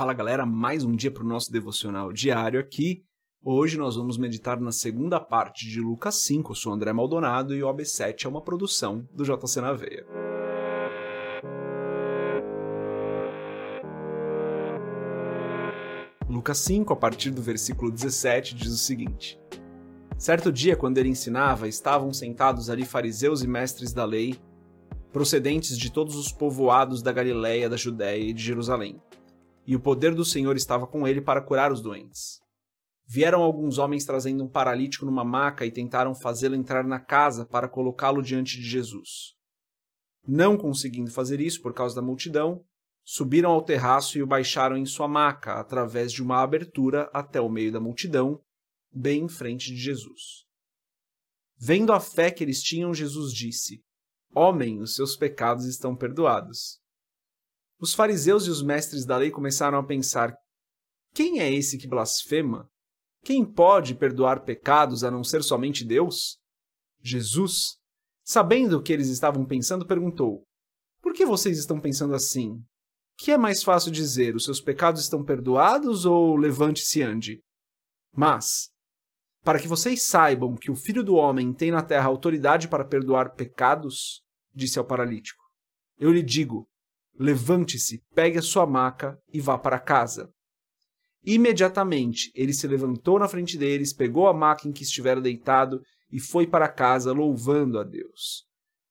Fala galera, mais um dia para o nosso devocional diário aqui. Hoje nós vamos meditar na segunda parte de Lucas 5. Eu sou André Maldonado e o OB7 é uma produção do JC na Veia. Lucas 5, a partir do versículo 17, diz o seguinte: Certo dia, quando ele ensinava, estavam sentados ali fariseus e mestres da lei, procedentes de todos os povoados da Galiléia, da Judéia e de Jerusalém e o poder do Senhor estava com ele para curar os doentes. Vieram alguns homens trazendo um paralítico numa maca e tentaram fazê-lo entrar na casa para colocá-lo diante de Jesus. Não conseguindo fazer isso por causa da multidão, subiram ao terraço e o baixaram em sua maca através de uma abertura até o meio da multidão, bem em frente de Jesus. Vendo a fé que eles tinham, Jesus disse: Homem, os seus pecados estão perdoados. Os fariseus e os mestres da lei começaram a pensar: quem é esse que blasfema? Quem pode perdoar pecados a não ser somente Deus? Jesus, sabendo o que eles estavam pensando, perguntou: Por que vocês estão pensando assim? Que é mais fácil dizer: os seus pecados estão perdoados ou levante-se e ande? Mas, para que vocês saibam que o Filho do Homem tem na terra autoridade para perdoar pecados, disse ao paralítico, eu lhe digo: Levante-se, pegue a sua maca e vá para casa. Imediatamente ele se levantou na frente deles, pegou a maca em que estivera deitado e foi para casa, louvando a Deus.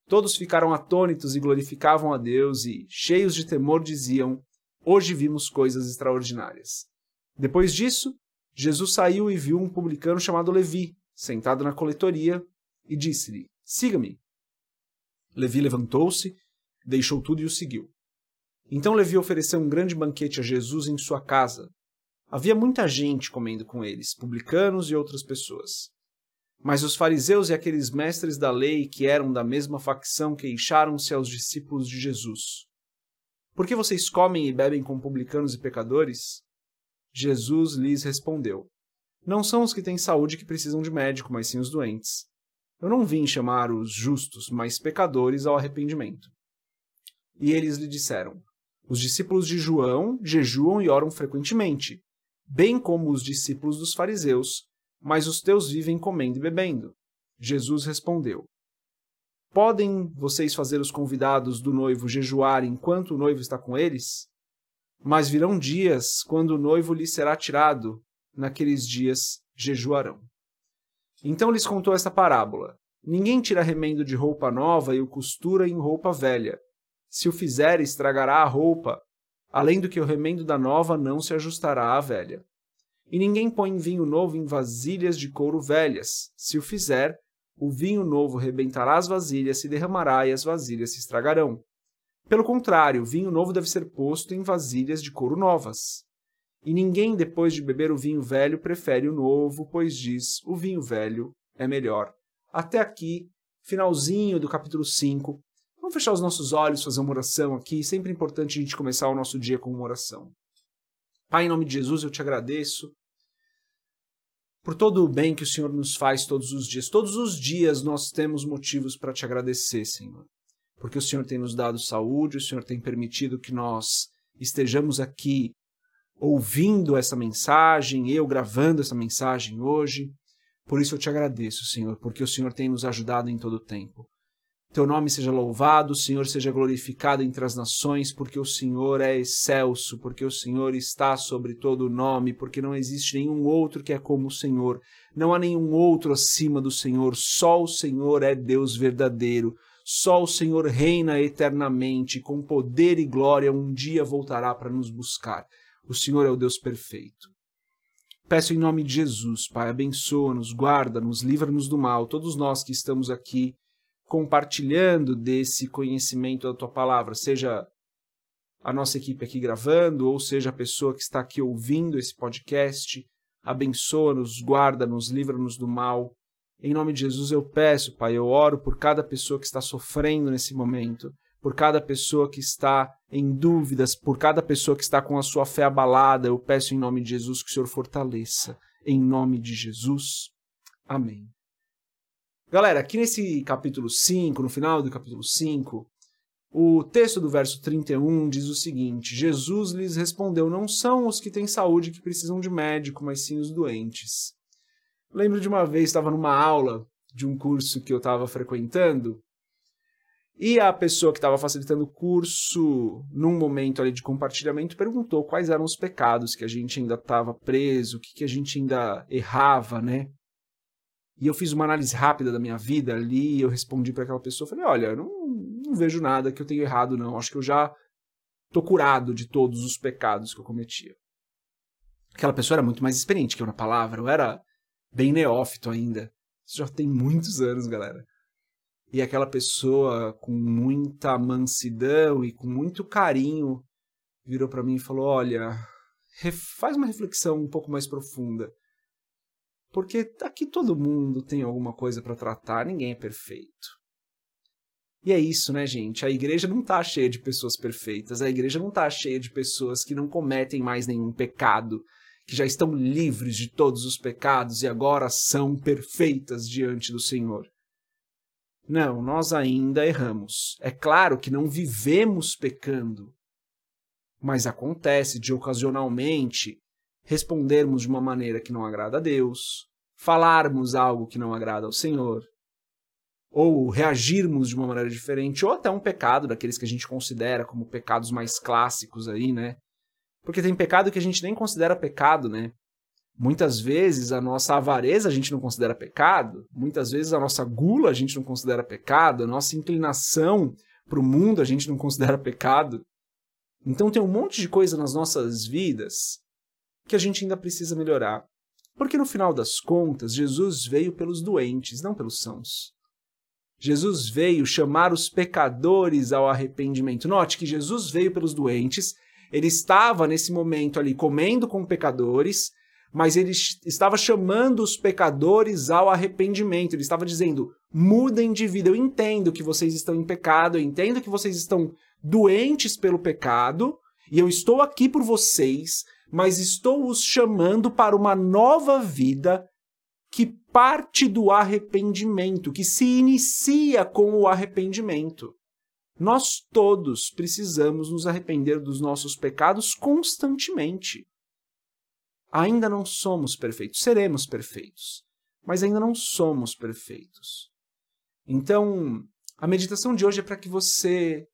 Todos ficaram atônitos e glorificavam a Deus e, cheios de temor, diziam: Hoje vimos coisas extraordinárias. Depois disso, Jesus saiu e viu um publicano chamado Levi, sentado na coletoria, e disse-lhe: Siga-me. Levi levantou-se, deixou tudo e o seguiu. Então Levi ofereceu um grande banquete a Jesus em sua casa. Havia muita gente comendo com eles, publicanos e outras pessoas. Mas os fariseus e aqueles mestres da lei que eram da mesma facção queixaram-se aos discípulos de Jesus. Por que vocês comem e bebem com publicanos e pecadores? Jesus lhes respondeu: Não são os que têm saúde que precisam de médico, mas sim os doentes. Eu não vim chamar os justos, mas pecadores ao arrependimento. E eles lhe disseram: os discípulos de João jejuam e oram frequentemente, bem como os discípulos dos fariseus, mas os teus vivem comendo e bebendo. Jesus respondeu: Podem vocês fazer os convidados do noivo jejuar enquanto o noivo está com eles? Mas virão dias quando o noivo lhes será tirado, naqueles dias jejuarão. Então lhes contou esta parábola: Ninguém tira remendo de roupa nova e o costura em roupa velha se o fizer, estragará a roupa, além do que o remendo da nova não se ajustará à velha. E ninguém põe vinho novo em vasilhas de couro velhas. Se o fizer, o vinho novo rebentará as vasilhas, se derramará e as vasilhas se estragarão. Pelo contrário, o vinho novo deve ser posto em vasilhas de couro novas. E ninguém, depois de beber o vinho velho, prefere o novo, pois diz: o vinho velho é melhor. Até aqui, finalzinho do capítulo 5, Vamos fechar os nossos olhos, fazer uma oração aqui. Sempre é importante a gente começar o nosso dia com uma oração. Pai, em nome de Jesus, eu te agradeço por todo o bem que o Senhor nos faz todos os dias. Todos os dias nós temos motivos para te agradecer, Senhor. Porque o Senhor tem nos dado saúde, o Senhor tem permitido que nós estejamos aqui ouvindo essa mensagem, eu gravando essa mensagem hoje. Por isso eu te agradeço, Senhor, porque o Senhor tem nos ajudado em todo o tempo. Teu nome seja louvado, o Senhor seja glorificado entre as nações, porque o Senhor é excelso, porque o Senhor está sobre todo o nome, porque não existe nenhum outro que é como o Senhor. Não há nenhum outro acima do Senhor, só o Senhor é Deus verdadeiro. Só o Senhor reina eternamente, com poder e glória um dia voltará para nos buscar. O Senhor é o Deus perfeito. Peço em nome de Jesus, Pai, abençoa-nos, guarda-nos, livra-nos do mal, todos nós que estamos aqui compartilhando desse conhecimento da tua palavra, seja a nossa equipe aqui gravando, ou seja a pessoa que está aqui ouvindo esse podcast. Abençoa-nos, guarda-nos, livra-nos do mal. Em nome de Jesus eu peço, Pai, eu oro por cada pessoa que está sofrendo nesse momento, por cada pessoa que está em dúvidas, por cada pessoa que está com a sua fé abalada. Eu peço em nome de Jesus que o Senhor fortaleça. Em nome de Jesus. Amém. Galera, aqui nesse capítulo 5, no final do capítulo 5, O texto do verso 31 diz o seguinte: Jesus lhes respondeu: Não são os que têm saúde que precisam de médico, mas sim os doentes. Lembro de uma vez, estava numa aula de um curso que eu estava frequentando, e a pessoa que estava facilitando o curso, num momento ali de compartilhamento, perguntou quais eram os pecados que a gente ainda estava preso, o que, que a gente ainda errava, né? E eu fiz uma análise rápida da minha vida ali, eu respondi para aquela pessoa, falei, olha, não, não vejo nada que eu tenho errado não, acho que eu já tô curado de todos os pecados que eu cometia. Aquela pessoa era muito mais experiente que eu na palavra, eu era bem neófito ainda. Isso já tem muitos anos, galera. E aquela pessoa com muita mansidão e com muito carinho virou para mim e falou: "Olha, faz uma reflexão um pouco mais profunda. Porque aqui todo mundo tem alguma coisa para tratar, ninguém é perfeito. E é isso, né, gente? A igreja não tá cheia de pessoas perfeitas, a igreja não tá cheia de pessoas que não cometem mais nenhum pecado, que já estão livres de todos os pecados e agora são perfeitas diante do Senhor. Não, nós ainda erramos. É claro que não vivemos pecando, mas acontece de ocasionalmente respondermos de uma maneira que não agrada a Deus, falarmos algo que não agrada ao Senhor, ou reagirmos de uma maneira diferente, ou até um pecado daqueles que a gente considera como pecados mais clássicos aí, né? Porque tem pecado que a gente nem considera pecado, né? Muitas vezes a nossa avareza a gente não considera pecado, muitas vezes a nossa gula a gente não considera pecado, a nossa inclinação para o mundo a gente não considera pecado. Então tem um monte de coisa nas nossas vidas que a gente ainda precisa melhorar. Porque no final das contas, Jesus veio pelos doentes, não pelos sãos. Jesus veio chamar os pecadores ao arrependimento. Note que Jesus veio pelos doentes, ele estava nesse momento ali comendo com pecadores, mas ele estava chamando os pecadores ao arrependimento. Ele estava dizendo: mudem de vida. Eu entendo que vocês estão em pecado, eu entendo que vocês estão doentes pelo pecado, e eu estou aqui por vocês, mas estou os chamando para uma nova vida que parte do arrependimento, que se inicia com o arrependimento. Nós todos precisamos nos arrepender dos nossos pecados constantemente. Ainda não somos perfeitos, seremos perfeitos, mas ainda não somos perfeitos. Então, a meditação de hoje é para que você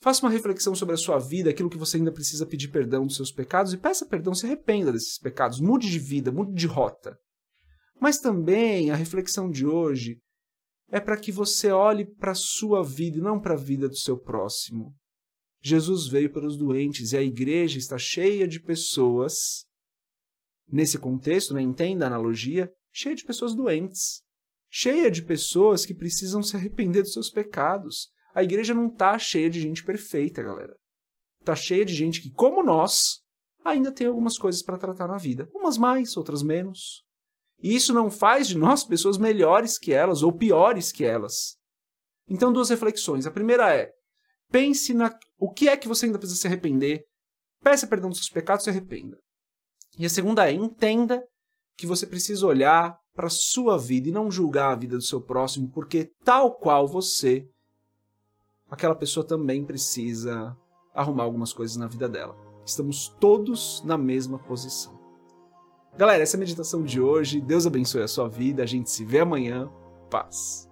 Faça uma reflexão sobre a sua vida, aquilo que você ainda precisa pedir perdão dos seus pecados e peça perdão, se arrependa desses pecados, mude de vida, mude de rota. Mas também a reflexão de hoje é para que você olhe para a sua vida e não para a vida do seu próximo. Jesus veio para os doentes e a igreja está cheia de pessoas, nesse contexto, né, entenda a analogia, cheia de pessoas doentes, cheia de pessoas que precisam se arrepender dos seus pecados a igreja não tá cheia de gente perfeita, galera. Tá cheia de gente que, como nós, ainda tem algumas coisas para tratar na vida. Umas mais, outras menos. E isso não faz de nós pessoas melhores que elas ou piores que elas. Então, duas reflexões. A primeira é: pense na o que é que você ainda precisa se arrepender. Peça perdão dos seus pecados e se arrependa. E a segunda é: entenda que você precisa olhar para a sua vida e não julgar a vida do seu próximo, porque tal qual você, aquela pessoa também precisa arrumar algumas coisas na vida dela. Estamos todos na mesma posição. Galera, essa é a meditação de hoje. Deus abençoe a sua vida. A gente se vê amanhã. Paz.